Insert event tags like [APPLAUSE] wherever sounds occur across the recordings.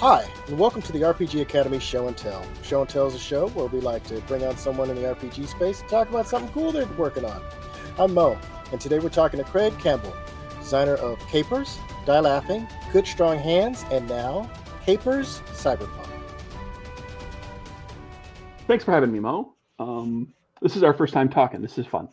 Hi, and welcome to the RPG Academy Show and Tell. Show and Tell is a show where we like to bring on someone in the RPG space and talk about something cool they're working on. I'm Moe, and today we're talking to Craig Campbell, designer of Capers, Die Laughing, Good Strong Hands, and now Capers Cyberpunk. Thanks for having me, Moe. Um, this is our first time talking. This is fun.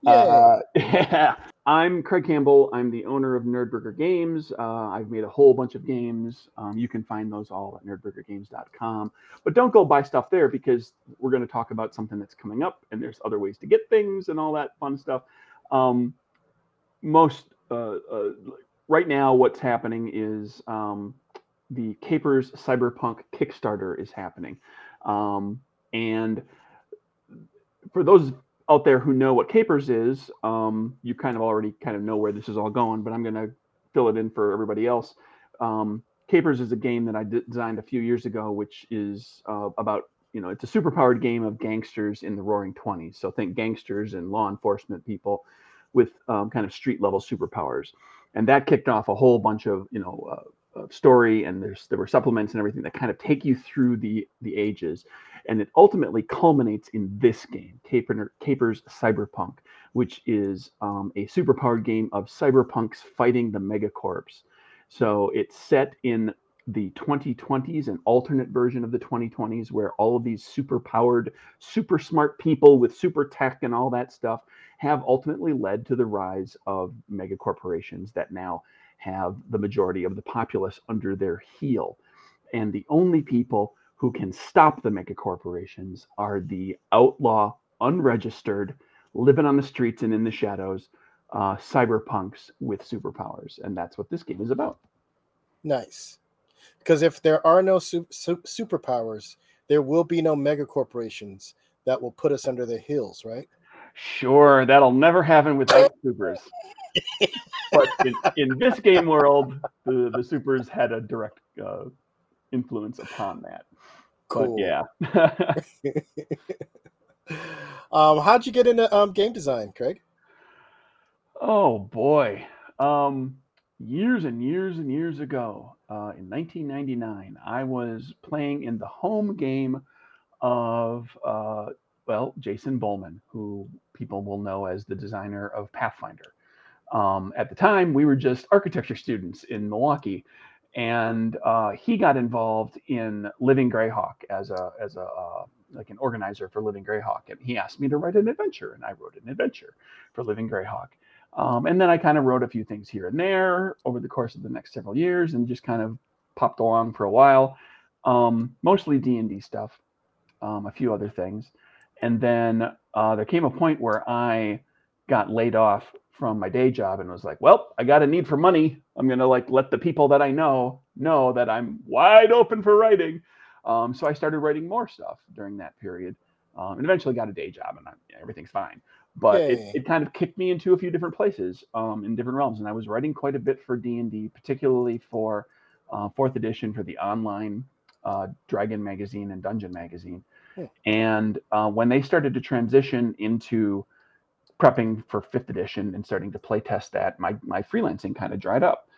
Yay. Uh, [LAUGHS] yeah. I'm Craig Campbell. I'm the owner of Nerdburger Games. Uh, I've made a whole bunch of games. Um, you can find those all at nerdburgergames.com. But don't go buy stuff there because we're going to talk about something that's coming up and there's other ways to get things and all that fun stuff. Um, most, uh, uh, right now, what's happening is um, the Capers Cyberpunk Kickstarter is happening. Um, and for those out there who know what capers is um, you kind of already kind of know where this is all going but i'm going to fill it in for everybody else. Um, capers is a game that I d- designed a few years ago which is uh, about you know it's a superpowered game of gangsters in the roaring 20s so think gangsters and law enforcement people with um, kind of street level superpowers. And that kicked off a whole bunch of you know uh, of story and there's there were supplements and everything that kind of take you through the the ages and it ultimately culminates in this game, Caper, Capers Cyberpunk, which is um, a superpowered game of cyberpunks fighting the megacorps. So it's set in the 2020s, an alternate version of the 2020s, where all of these super powered, super smart people with super tech and all that stuff have ultimately led to the rise of megacorporations that now have the majority of the populace under their heel. And the only people who can stop the mega corporations are the outlaw, unregistered, living on the streets and in the shadows, uh, cyberpunks with superpowers. And that's what this game is about. Nice. Because if there are no su- su- superpowers, there will be no mega corporations that will put us under the hills, right? Sure, that'll never happen without [LAUGHS] supers. But in, in, this game world, the, the supers had a direct uh, influence upon that. Cool. But yeah. [LAUGHS] [LAUGHS] um, how'd you get into um, game design, Craig? Oh boy. Um, years and years and years ago, uh, in 1999, I was playing in the home game of, uh, well, Jason Bulmahn, who people will know as the designer of Pathfinder. Um, at the time, we were just architecture students in Milwaukee, and uh, he got involved in Living Greyhawk as a as a uh, like an organizer for Living Greyhawk, and he asked me to write an adventure, and I wrote an adventure for Living Greyhawk. Um, and then I kind of wrote a few things here and there over the course of the next several years, and just kind of popped along for a while. Um, mostly D and D stuff, um, a few other things, and then uh, there came a point where I got laid off from my day job and was like, well, I got a need for money. I'm gonna like let the people that I know know that I'm wide open for writing. Um, so I started writing more stuff during that period, um, and eventually got a day job, and I, everything's fine. But it, it, kind of kicked me into a few different places um, in different realms, and I was writing quite a bit for D and D, particularly for uh, fourth edition for the online uh, Dragon magazine and Dungeon magazine. Hmm. And uh, when they started to transition into prepping for fifth edition and starting to play test that, my my freelancing kind of dried up.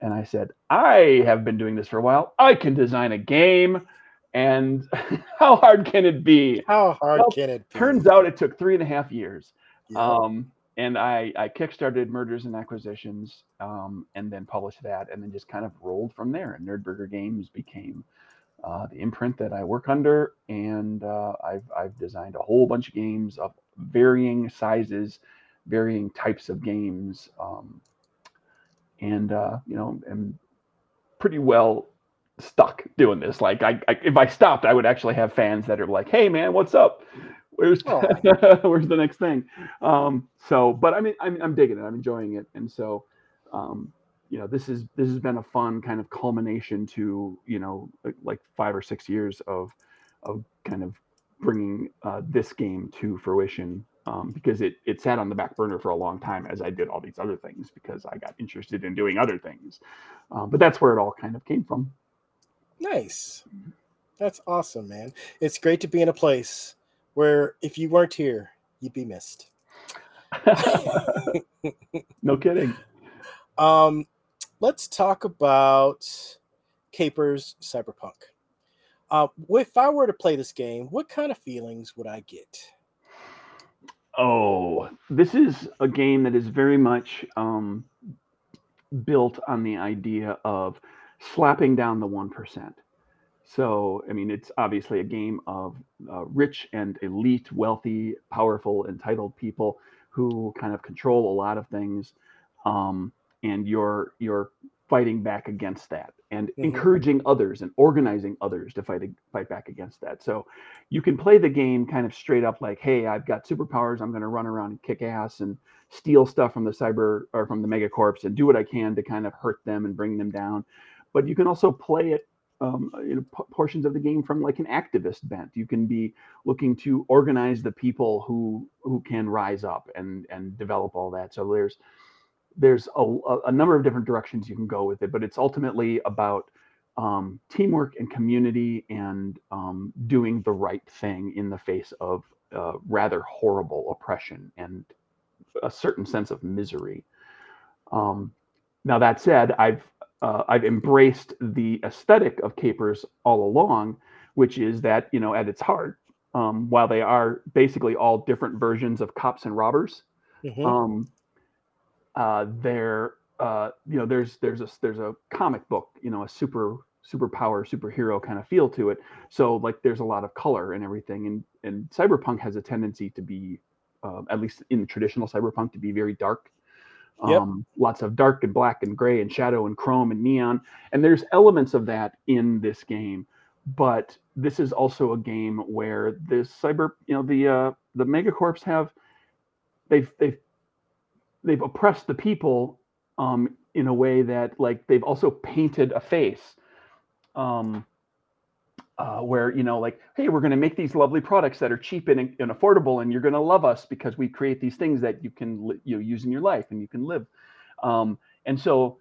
And I said, I have been doing this for a while. I can design a game. And [LAUGHS] how hard can it be? How hard well, can it be? Turns out it took three and a half years. Yeah. Um, and I, I kickstarted Mergers and Acquisitions um, and then published that and then just kind of rolled from there. And Nerdburger Games became uh, the imprint that I work under. And uh, I've, I've designed a whole bunch of games of varying sizes, varying types of games, um, and uh, you know, am pretty well stuck doing this. Like, I, I, if I stopped, I would actually have fans that are like, "Hey, man, what's up? Where's oh. [LAUGHS] where's the next thing?" Um, so, but I mean, I'm, I'm digging it. I'm enjoying it, and so. Um, you know this is this has been a fun kind of culmination to you know like five or six years of of kind of bringing uh, this game to fruition um, because it it sat on the back burner for a long time as I did all these other things because I got interested in doing other things. Um, but that's where it all kind of came from. Nice. That's awesome, man. It's great to be in a place where if you weren't here, you'd be missed. [LAUGHS] [LAUGHS] no kidding. Um, let's talk about Capers Cyberpunk. Uh, if I were to play this game, what kind of feelings would I get? Oh, this is a game that is very much um, built on the idea of slapping down the 1%. So, I mean, it's obviously a game of uh, rich and elite, wealthy, powerful, entitled people who kind of control a lot of things. Um, and you're you're fighting back against that and mm-hmm. encouraging others and organizing others to fight fight back against that. So you can play the game kind of straight up like, hey, I've got superpowers. I'm going to run around and kick ass and steal stuff from the cyber or from the megacorps and do what I can to kind of hurt them and bring them down. But you can also play it um, you know, p- portions of the game from like an activist bent. You can be looking to organize the people who who can rise up and and develop all that. So there's there's a, a number of different directions you can go with it, but it's ultimately about um, teamwork and community and um, doing the right thing in the face of uh, rather horrible oppression and a certain sense of misery. Um, now that said, I've uh, I've embraced the aesthetic of capers all along, which is that you know at its heart, um, while they are basically all different versions of cops and robbers, mm-hmm. Uh, there uh, you know there's there's a there's a comic book you know a super superpower superhero kind of feel to it. So like there's a lot of color and everything and and cyberpunk has a tendency to be uh, at least in the traditional cyberpunk to be very dark. Yep. um, lots of dark and black and gray and shadow and chrome and neon and there's elements of that in this game. But this is also a game where this cyber you know the uh the megacorps have they've they've they've oppressed the people um, in a way that like they've also painted a face um, uh, where you know like hey we're going to make these lovely products that are cheap and, and affordable and you're going to love us because we create these things that you can you know, use in your life and you can live um, and so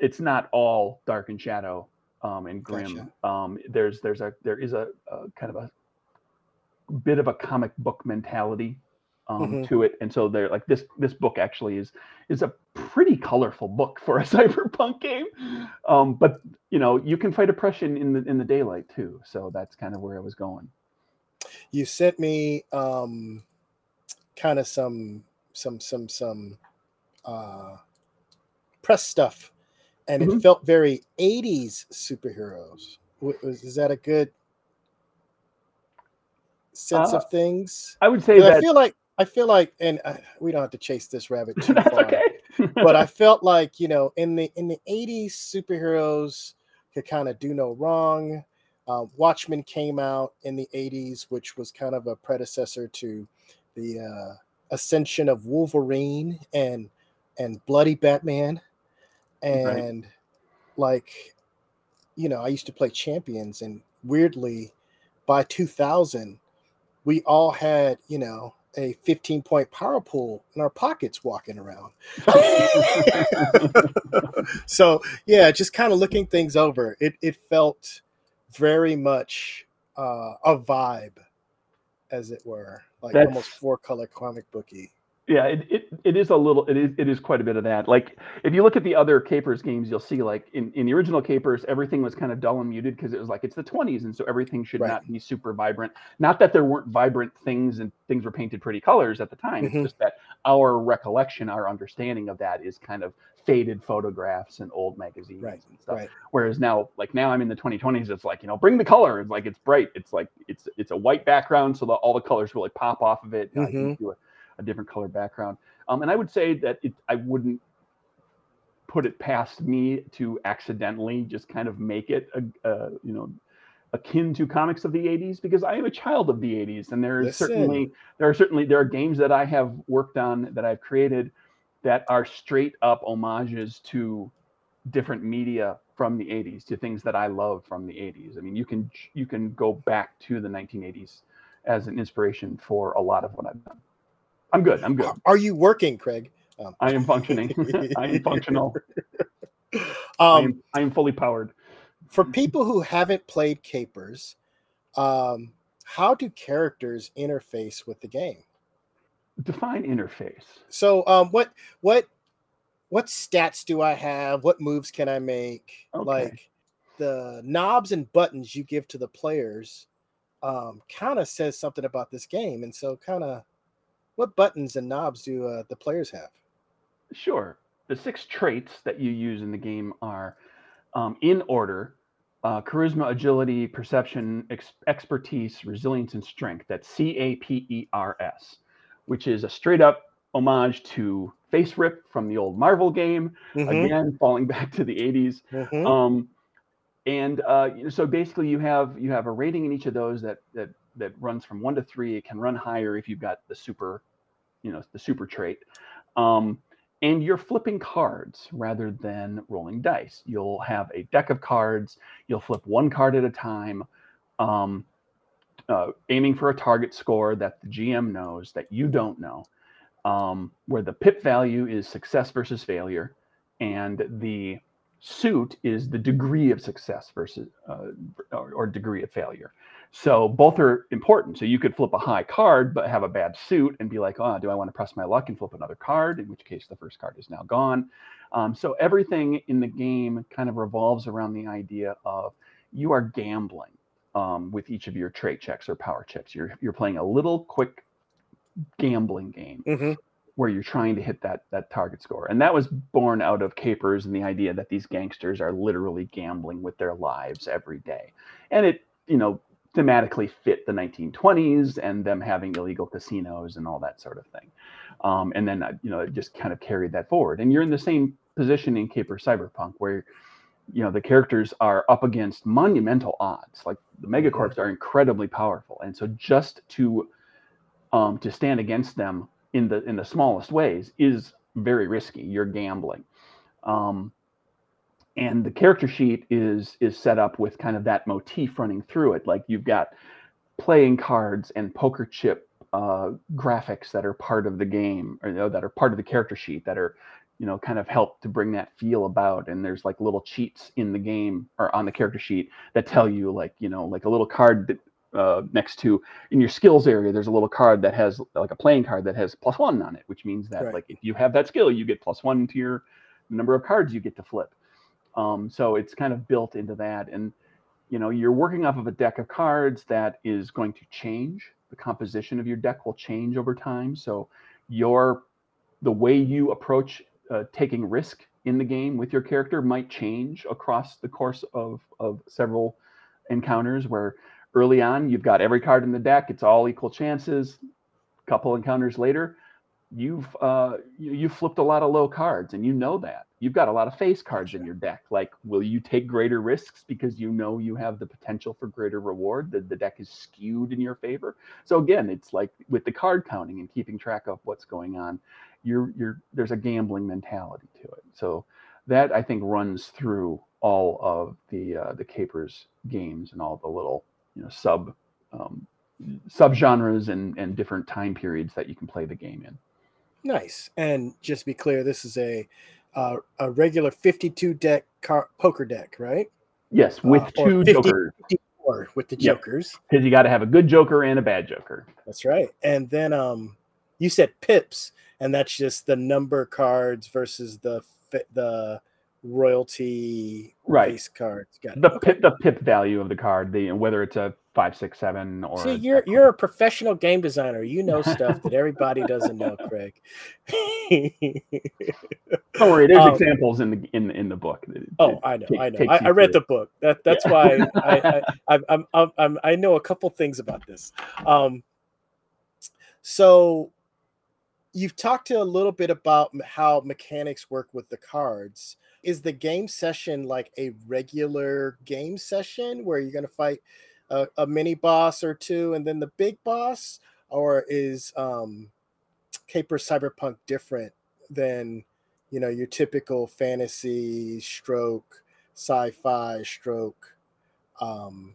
it's not all dark and shadow um, and grim gotcha. Um, there's there's a there is a, a kind of a bit of a comic book mentality um, mm-hmm. to it, and so they're like this. This book actually is is a pretty colorful book for a [LAUGHS] cyberpunk game, um, but you know you can fight oppression in the in the daylight too. So that's kind of where I was going. You sent me um, kind of some some some some uh, press stuff, and mm-hmm. it felt very '80s superheroes. Was, is that a good sense uh, of things? I would say that I feel like I feel like, and uh, we don't have to chase this rabbit too [LAUGHS] far. okay. but I [LAUGHS] felt like you know, in the in the '80s, superheroes could kind of do no wrong. Uh, Watchmen came out in the '80s, which was kind of a predecessor to the uh, ascension of Wolverine and and Bloody Batman, and right. like, you know, I used to play Champions, and weirdly, by 2000, we all had you know a 15 point power pool in our pockets walking around. [LAUGHS] so yeah, just kind of looking things over. It it felt very much uh, a vibe, as it were, like That's, almost four color comic booky yeah it, it, it is a little it is it is quite a bit of that like if you look at the other capers games you'll see like in, in the original capers everything was kind of dull and muted because it was like it's the 20s and so everything should right. not be super vibrant not that there weren't vibrant things and things were painted pretty colors at the time mm-hmm. it's just that our recollection our understanding of that is kind of faded photographs and old magazines right. and stuff right. whereas now like now i'm in the 2020s it's like you know bring the color it's like it's bright it's like it's it's a white background so that all the colors really pop off of it mm-hmm a different color background. Um, and I would say that it, I wouldn't put it past me to accidentally just kind of make it a, a, you know akin to comics of the 80s because I am a child of the 80s and there is Listen. certainly there are certainly there are games that I have worked on that I've created that are straight up homages to different media from the 80s to things that I love from the 80s. I mean you can you can go back to the 1980s as an inspiration for a lot of what I've done. I'm good. I'm good. Are you working, Craig? Um, I am functioning. [LAUGHS] [LAUGHS] I am functional. Um, I, am, I am fully powered. For people who haven't played Capers, um, how do characters interface with the game? Define interface. So, um, what what what stats do I have? What moves can I make? Okay. Like, the knobs and buttons you give to the players um, kind of says something about this game. And so, kind of, what buttons and knobs do uh, the players have? Sure. The six traits that you use in the game are um, in order uh, charisma, agility, perception, ex- expertise, resilience, and strength. That's C A P E R S, which is a straight up homage to FASERIP from the old Marvel game. Mm-hmm. Again, falling [LAUGHS] back to the 80s. Mm-hmm. Um, and uh, so basically, you have you have a rating in each of those that that that runs from one to three. It can run higher if you've got the super, you know, the super trait. Um, and you're flipping cards rather than rolling dice. You'll have a deck of cards. You'll flip one card at a time, um, uh, aiming for a target score that the GM knows that you don't know, um, where the pip value is success versus failure, and the suit is the degree of success versus uh, or, or, degree of failure. So both are important. So you could flip a high card but have a bad suit and be like, oh, do I want to press my luck and flip another card? In which case the first card is now gone. Um, so everything in the game kind of revolves around the idea of you are gambling um, with each of your trait checks or power checks. You're you're playing a little quick gambling game. Mm-hmm where you're trying to hit that that target score. And that was born out of capers and the idea that these gangsters are literally gambling with their lives every day. And it, you know, thematically fit the 1920s and them having illegal casinos and all that sort of thing. Um, and then, uh, you know, it just kind of carried that forward. And you're in the same position in Caper Cyberpunk where, you know, the characters are up against monumental odds. Like the megacorps are incredibly powerful. And so just to um, to stand against them in the in the smallest ways is very risky. You're gambling. Um, and the character sheet is is set up with kind of that motif running through it. Like you've got playing cards and poker chip uh, graphics that are part of the game, or you know, that are part of the character sheet that are, you know, kind of help to bring that feel about. And there's like little cheats in the game or on the character sheet that tell you like, you know, like a little card that uh, next to in your skills area there's a little card that has like a playing card that has plus one on it which means that right. like if you have that skill you get plus one to your number of cards you get to flip um, so it's kind of built into that and you know you're working off of a deck of cards that is going to change the composition of your deck will change over time so your the way you approach uh, taking risk in the game with your character might change across the course of of several encounters where early on, you've got every card in the deck. It's all equal chances. A couple encounters later, you've uh, you, you've flipped a lot of low cards, and you know that. You've got a lot of face cards in your deck. Like, will you take greater risks because you know you have the potential for greater reward? The, the deck is skewed in your favor. So again, it's like with the card counting and keeping track of what's going on. You're you're there's a gambling mentality to it. So that I think runs through all of the uh, the capers games and all the little you know sub um, subgenres and and different time periods that you can play the game in. Nice. And just to be clear, this is a uh, a regular 52 deck car- poker deck, right? Yes, with uh, two 50, jokers. with the jokers. Because you got to have a good joker and a bad joker. That's right. And then um, you said pips, and that's just the number cards versus the the royalty right base cards. Got the okay. pip the pip value of the card, the whether it's a five, six, seven, or see you're a you're a professional game designer. You know [LAUGHS] stuff that everybody doesn't know, Craig. [LAUGHS] Don't worry, there's um, examples in the in in the book. oh, I know, I know. I, I, read the book. That that's yeah. why [LAUGHS] I, I, I'm, I'm, I'm I know a couple things about this. Um, so you've talked to a little bit about how mechanics work with the cards is the game session like a regular game session where you're going to fight a, a, mini boss or two and then the big boss or is um caper cyberpunk different than you know your typical fantasy stroke sci-fi stroke um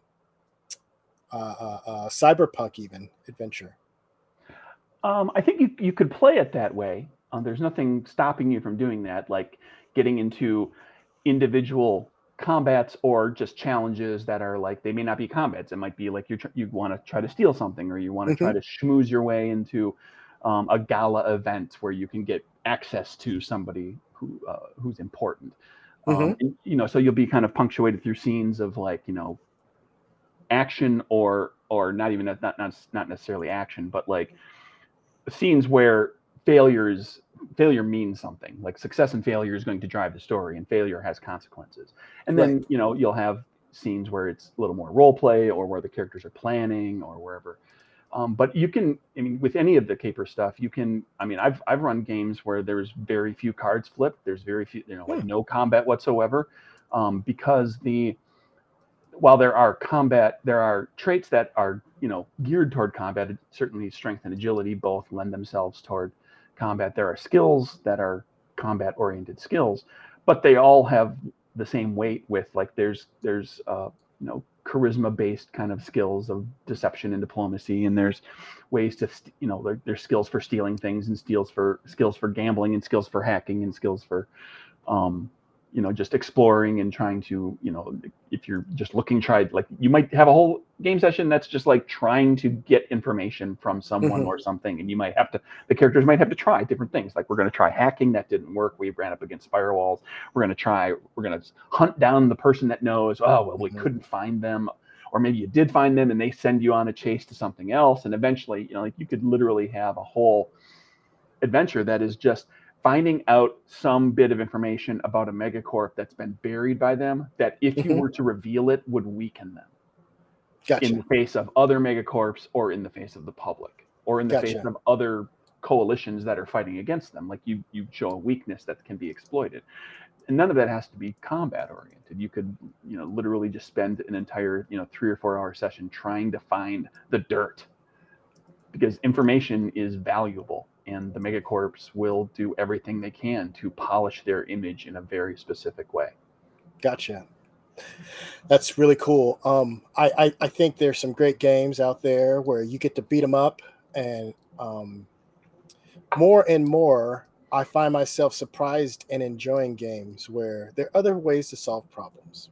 uh, uh, uh cyberpunk even adventure um, I think you, you could play it that way. Um, there's nothing stopping you from doing that. Like getting into individual combats or just challenges that are like they may not be combats. It might be like you you want to try to steal something or you want to mm-hmm. try to schmooze your way into um, a gala event where you can get access to somebody who uh, who's important. Um, Mhm. and, you know, so you'll be kind of punctuated through scenes of like, you know, action or or not even not not not necessarily action, but like scenes where failures failure means something. Like success and failure is going to drive the story, and failure has consequences. And then you know you'll have scenes where it's a little more role play or where the characters are planning or wherever. Um, but you can, I mean, with any of the caper stuff, you can. I mean, I've I've run games where there's very few cards flipped. There's very few, you know, like Hmm. no combat whatsoever, um, because the while there are combat, there are traits that are you know geared toward combat. Certainly, strength and agility both lend themselves toward combat. There are skills that are combat-oriented skills, but they all have the same weight. With like, there's there's uh, you know charisma-based kind of skills of deception and diplomacy, and there's ways to you know there, there's skills for stealing things and skills for skills for gambling and skills for hacking and skills for um, you know just exploring and trying to you know if you're just looking try like you might have a whole game session that's just like trying to get information from someone Mhm. or something and you might have to the characters might have to try different things like we're going to try hacking that didn't work we ran up against firewalls we're going to try we're going to hunt down the person that knows oh well we Mhm. couldn't find them or maybe you did find them and they send you on a chase to something else and eventually you know like you could literally have a whole adventure that is just finding out some bit of information about a megacorp that's been buried by them that if you Mhm. were to reveal it would weaken them. Gotcha. in the face of other megacorps or in the face of the public or in the face of other coalitions that are fighting against them. Like you you show a weakness that can be exploited. And none of that has to be combat oriented. You could you know literally just spend an entire you know three or four hour session trying to find the dirt because information is valuable and the megacorps will do everything they can to polish their image in a very specific way Gotcha. That's really cool. Um, I, I, I think there's some great games out there where you get to beat them up, and um, more and more, I find myself surprised and enjoying games where there are other ways to solve problems.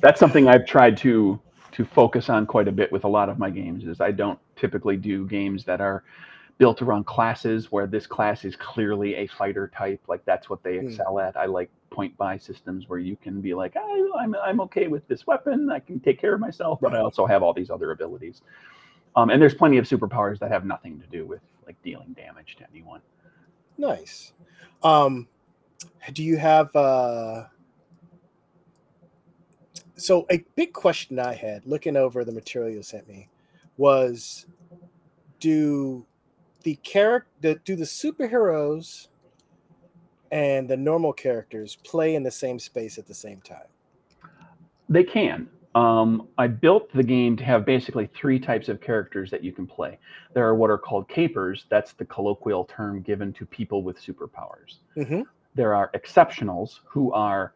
that's something I've tried to to focus on quite a bit with a lot of my games is I don't typically do games that are built around classes where this class is clearly a fighter type like that's what they Hmm. excel at I like point buy systems where you can be like I, I'm, I'm okay with this weapon I can take care of myself but I also have all these other abilities um, and there's plenty of superpowers that have nothing to do with like dealing damage to anyone Nice. Um, do you have uh so a big question I had looking over the material you sent me was do the character do the superheroes and the normal characters play in the same space at the same time? They can. Um, I built the game to have basically three types of characters that you can play. There are what are called capers. That's the colloquial term given to people with superpowers. Mm-hmm. There are exceptionals who are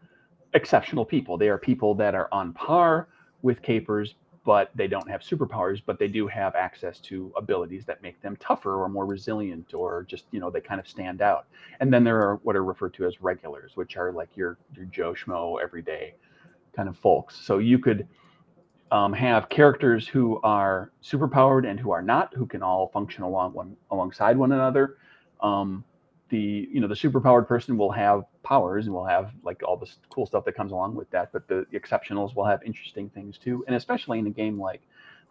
exceptional people. They are people that are on par with capers, but they don't have superpowers, but they do have access to abilities that make them tougher or more resilient or just, you know, they kind of stand out. And then there are what are referred to as regulars, which are like your your Joe Schmo everyday kind of folks. So you could um, have characters who are superpowered and who are not, who can all function along one alongside one another. Um, the you know the superpowered person will have powers and we'll have like all this cool stuff that comes along with that, but the exceptionals will have interesting things too. And especially in a game like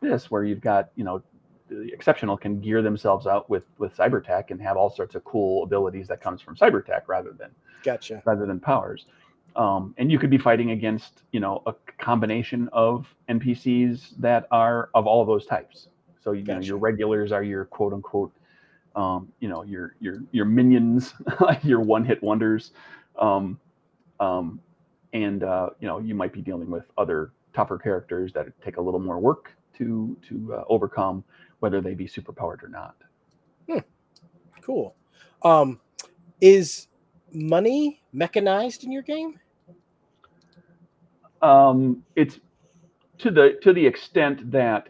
this, where you've got you know the exceptional can gear themselves out with with cyber tech and have all sorts of cool abilities that comes from cyber tech rather than Gotcha. rather than powers. Um, and you could be fighting against, you know, a combination of NPCs that are of all of those types. So you know, your regulars are your quote unquote, um, you know, your your your minions, [LAUGHS] like your one hit wonders, um, um, and uh, you know, you might be dealing with other tougher characters that take a little more work to to uh, overcome, whether they be superpowered or not. Cool. Um, is money mechanized in your game? um, it's to the to the extent that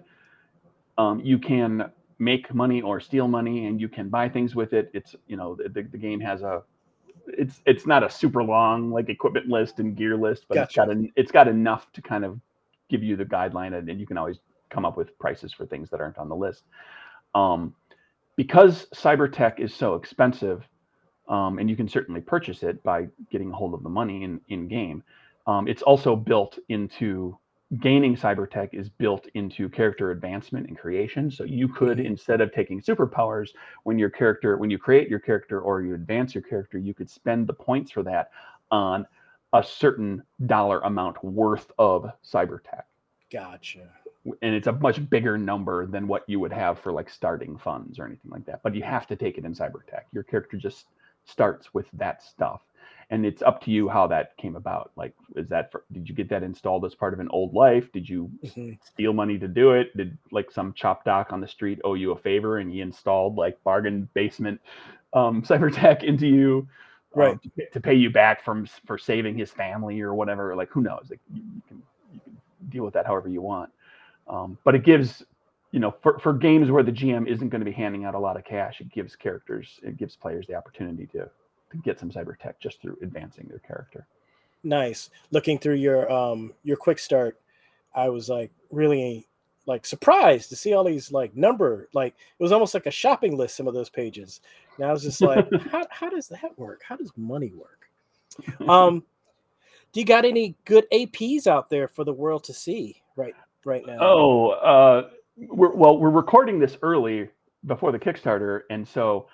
um, you can make money or steal money and you can buy things with it it's you know the, the game has a it's it's not a super long like equipment list and gear list but it's got an, it's got enough to kind of give you the guideline and, and you can always come up with prices for things that aren't on the list um, because cyber tech is so expensive um, and you can certainly purchase it by getting a hold of the money in in game. Um, it's also built into gaining cyber tech is built into character advancement and creation. So you could, Mhm. instead of taking superpowers, when your character, when you create your character or you advance your character, you could spend the points for that on a certain dollar amount worth of cyber tech. Gotcha. And it's a much bigger number than what you would have for like starting funds or anything like that. But you have to take it in cyber tech. Your character just starts with that stuff and it's up to you how that came about. Like is that for, did you get that installed as part of an old life? Did you Mhm. steal money to do it? Did like some chop doc on the street owe you a favor and he installed like bargain basement um [LAUGHS] cybertech into you um, Right. to, pay- to pay you back from for saving his family or whatever? Like who knows? Like you, you can you can deal with that however you want. Um, but it gives you know for, for games where the gm isn't going to be handing out a lot of cash it gives characters it gives players the opportunity to to get some cyber tech just through advancing their character Nice. Looking through your um your quick start, I was like really like surprised to see all these like number like it was almost like a shopping list some of those pages. And I was just like, [LAUGHS] how how does that work? How does money work? Um do you got any good APs out there for the world to see right right now? oh uh we're, well we're recording this early before the kickstarter and so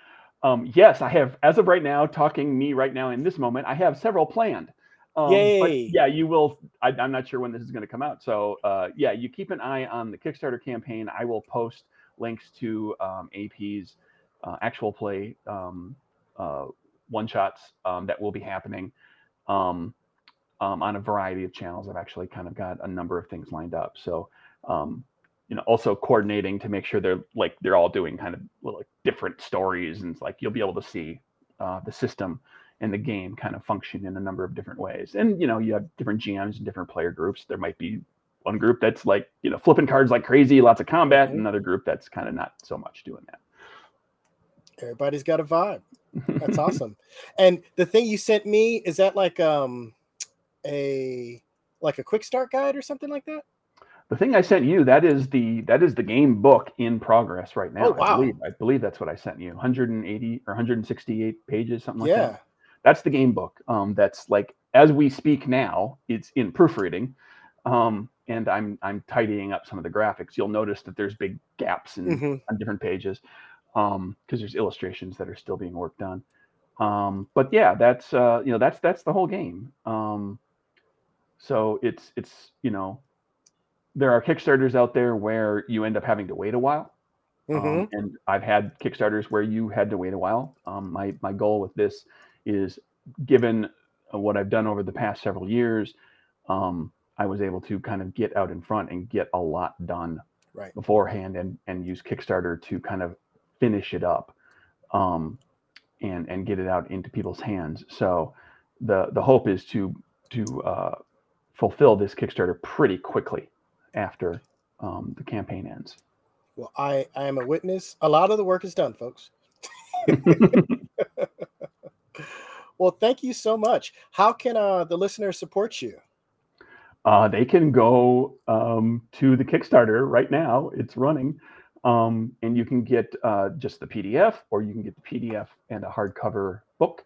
um yes i have as of right now talking me right now in this moment i have several planned um, but Yay. yeah you will I, i'm not sure when this is going to come out so uh yeah you keep an eye on the kickstarter campaign i will post links to um, ap's uh, actual play um, uh, one shots um, that will be happening um, um, on a variety of channels. I've actually kind of got a number of things lined up. So, um, you know, also coordinating to make sure they're like they're all doing kind of like different stories, and it's like you'll be able to see uh, the system and the game kind of function in a number of different ways. And you know, you have different GMs and different player groups. There might be one group that's like you know flipping cards like crazy, lots of combat, and Mhm. another group that's kind of not so much doing that. Everybody's got a vibe. That's [LAUGHS] awesome. And the thing you sent me is that like um a like a quick start guide or something like that? The thing I sent you that is the that is the game book in progress right now. Oh, wow. I believe I believe that's what I sent you. 180 or 168 pages, something like yeah. that. That's the game book. Um, that's like as we speak now, it's in proofreading. Um, and I'm I'm tidying up some of the graphics. You'll notice that there's big gaps in Mhm. on different pages um because there's illustrations that are still being worked on um but yeah that's uh you know that's that's the whole game um so it's it's you know there are kickstarters out there where you end up having to wait a while Mhm. um, and i've had kickstarters where you had to wait a while um my my goal with this is given what i've done over the past several years um i was able to kind of get out in front and get a lot done Right. beforehand and and use Kickstarter to kind of finish it up um, and and get it out into people's hands. So the the hope is to to uh, fulfill this Kickstarter pretty quickly after um, the campaign ends. Well, I I am a witness. A lot of the work is done, folks. [LAUGHS] Well, thank you so much. How can uh the listeners support you? uh, they can go um, to the Kickstarter right now. It's running, um, and you can get uh, just the PDF, or you can get the PDF and a hardcover book,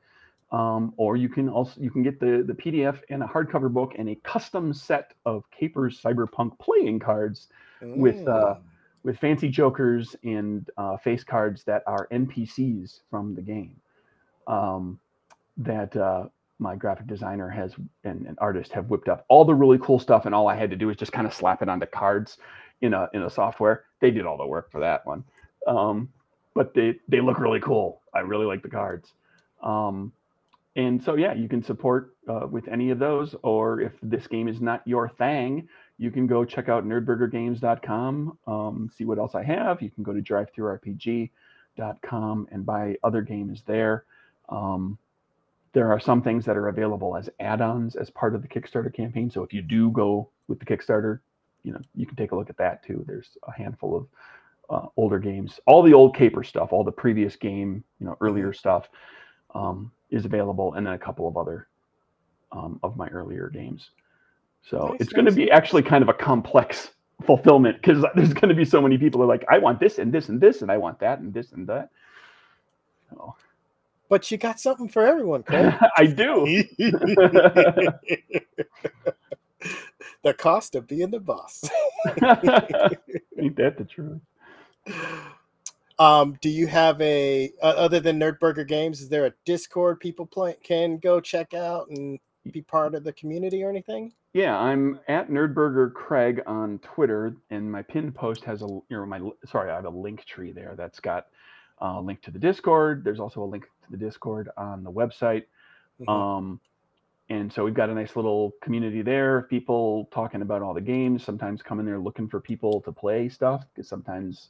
um, or you can also you can get the the PDF and a hardcover book and a custom set of Capers Cyberpunk playing cards with, uh, Mm. with fancy jokers and uh, face cards that are NPCs from the game. Um, that uh, my graphic designer has and an artist have whipped up all the really cool stuff, and all I had to do is just kind of slap it onto cards in a in a software. They did all the work for that one, um, but they they look really cool. I really like the cards. Um, and so yeah, you can support uh, with any of those, or if this game is not your thing, you can go check out nerdburgergames.com, um, see what else I have. You can go to drivethrurpg.com and buy other games there. Um, there are some things that are available as add-ons as part of the Kickstarter campaign. So if you do go with the Kickstarter, you know you can take a look at that too. There's a handful of uh, older games, all the old Caper stuff, all the previous game, you know, earlier stuff um, is available, and then a couple of other um, of my earlier games. So Nice, it's going to be actually kind of a complex [LAUGHS] fulfillment because [LAUGHS] there's going to be so many people who are like, I want this and this and this, and I want that and this and that. So But you got something for everyone, Craig. [LAUGHS] I do. the cost of being the boss. Ain't that the truth? Um, do you have a uh, other than Nerdburger Games? Is there a Discord people play, can go check out and be part of the community or anything? Yeah, I'm at Nerdburger Craig on Twitter, and my pinned post has a you know my sorry I have a link tree there that's got a link to the Discord. There's also a link to the Discord on the website. Mm-hmm. Um, and so we've got a nice little community there people talking about all the games sometimes coming there looking for people to play stuff because sometimes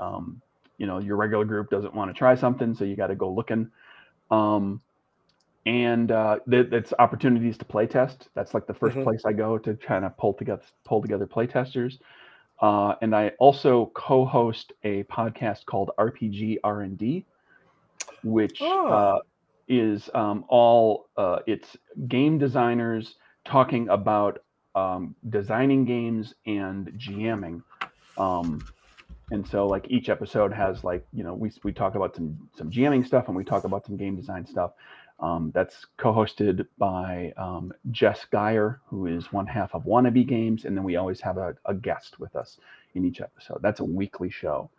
um, you know your regular group doesn't want to try something so you got to go looking um, and uh, th- it's opportunities to play test that's like the 1st mm-hmm. place i go to try to pull together pull together play testers uh, and i also co-host a podcast called rpg r&d which oh. uh, is um, all uh, it's game designers talking about um, designing games and GMing. Um, and so like each episode has like you know we we talk about some some GMing stuff and we talk about some game design stuff. Um, that's co-hosted by um, Jess Geyer, who is one half of Wannabe Games, and then we always have a, a guest with us in each episode. That's a weekly show.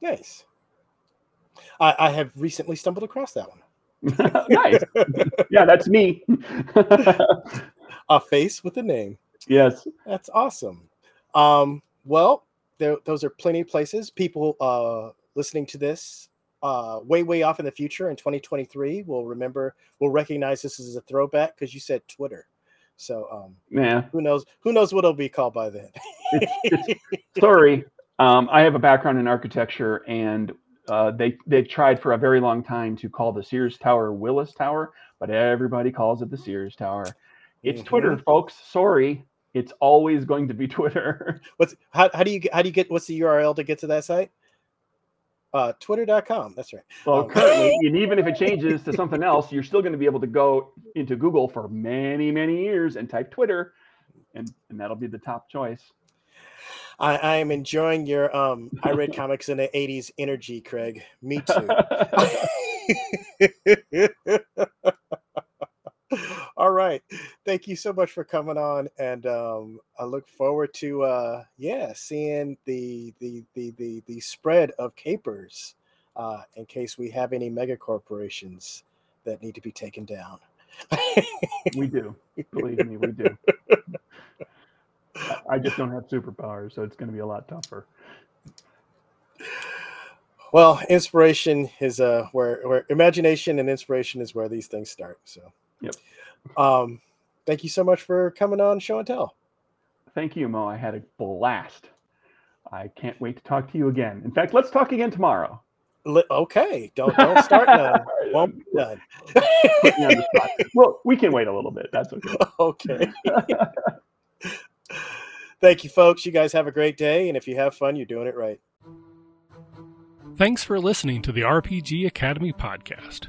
Nice. I, I have recently stumbled across that one. [LAUGHS] [LAUGHS] nice. yeah, that's me. a face with a name. Yes. That's awesome. Um, well, there, those are plenty of places. People uh, listening to this uh, way, way off in the future in 2023 will remember, will recognize this as a throwback because you said Twitter. So, um, yeah, who knows? Who knows what it'll be called by then? it's, [LAUGHS] it's, sorry, um, I have a background in architecture, and uh, they they tried for a very long time to call the Sears Tower Willis Tower, but everybody calls it the Sears Tower. It's mm-hmm. Twitter, folks. Sorry, it's always going to be [LAUGHS] Twitter. What's how, how do you how do you get what's the URL to get to that site? Uh, twitter.com. That's right. Well, um, currently, and even if it changes to something else, you're still going to be able to go into Google for many, many years and type Twitter, and, and that'll be the top choice. I, I am enjoying your um I read [LAUGHS] comics in the 80s energy, Craig. Me [LAUGHS] too. [LAUGHS] All right. Thank you so much for coming on. And um, I look forward to uh yeah, seeing the the the the, the spread of capers uh in case we have any mega corporations that need to be taken down. we do. Believe me, we do. I just don't have superpowers, so it's going to be a lot tougher. Well, inspiration is uh where where imagination and inspiration is where these things start. So, yep. Um, thank you so much for coming on Show and Tell. Thank you, Moe. I had a blast. I can't wait to talk to you again. In fact, let's talk again tomorrow. okay, don't don't start now. [LAUGHS] Won't be done. well, we can wait a little bit. That's okay. [LAUGHS] Okay. Thank you, folks. You guys have a great day. And if you have fun, you're doing it right. Thanks for listening to the RPG Academy podcast.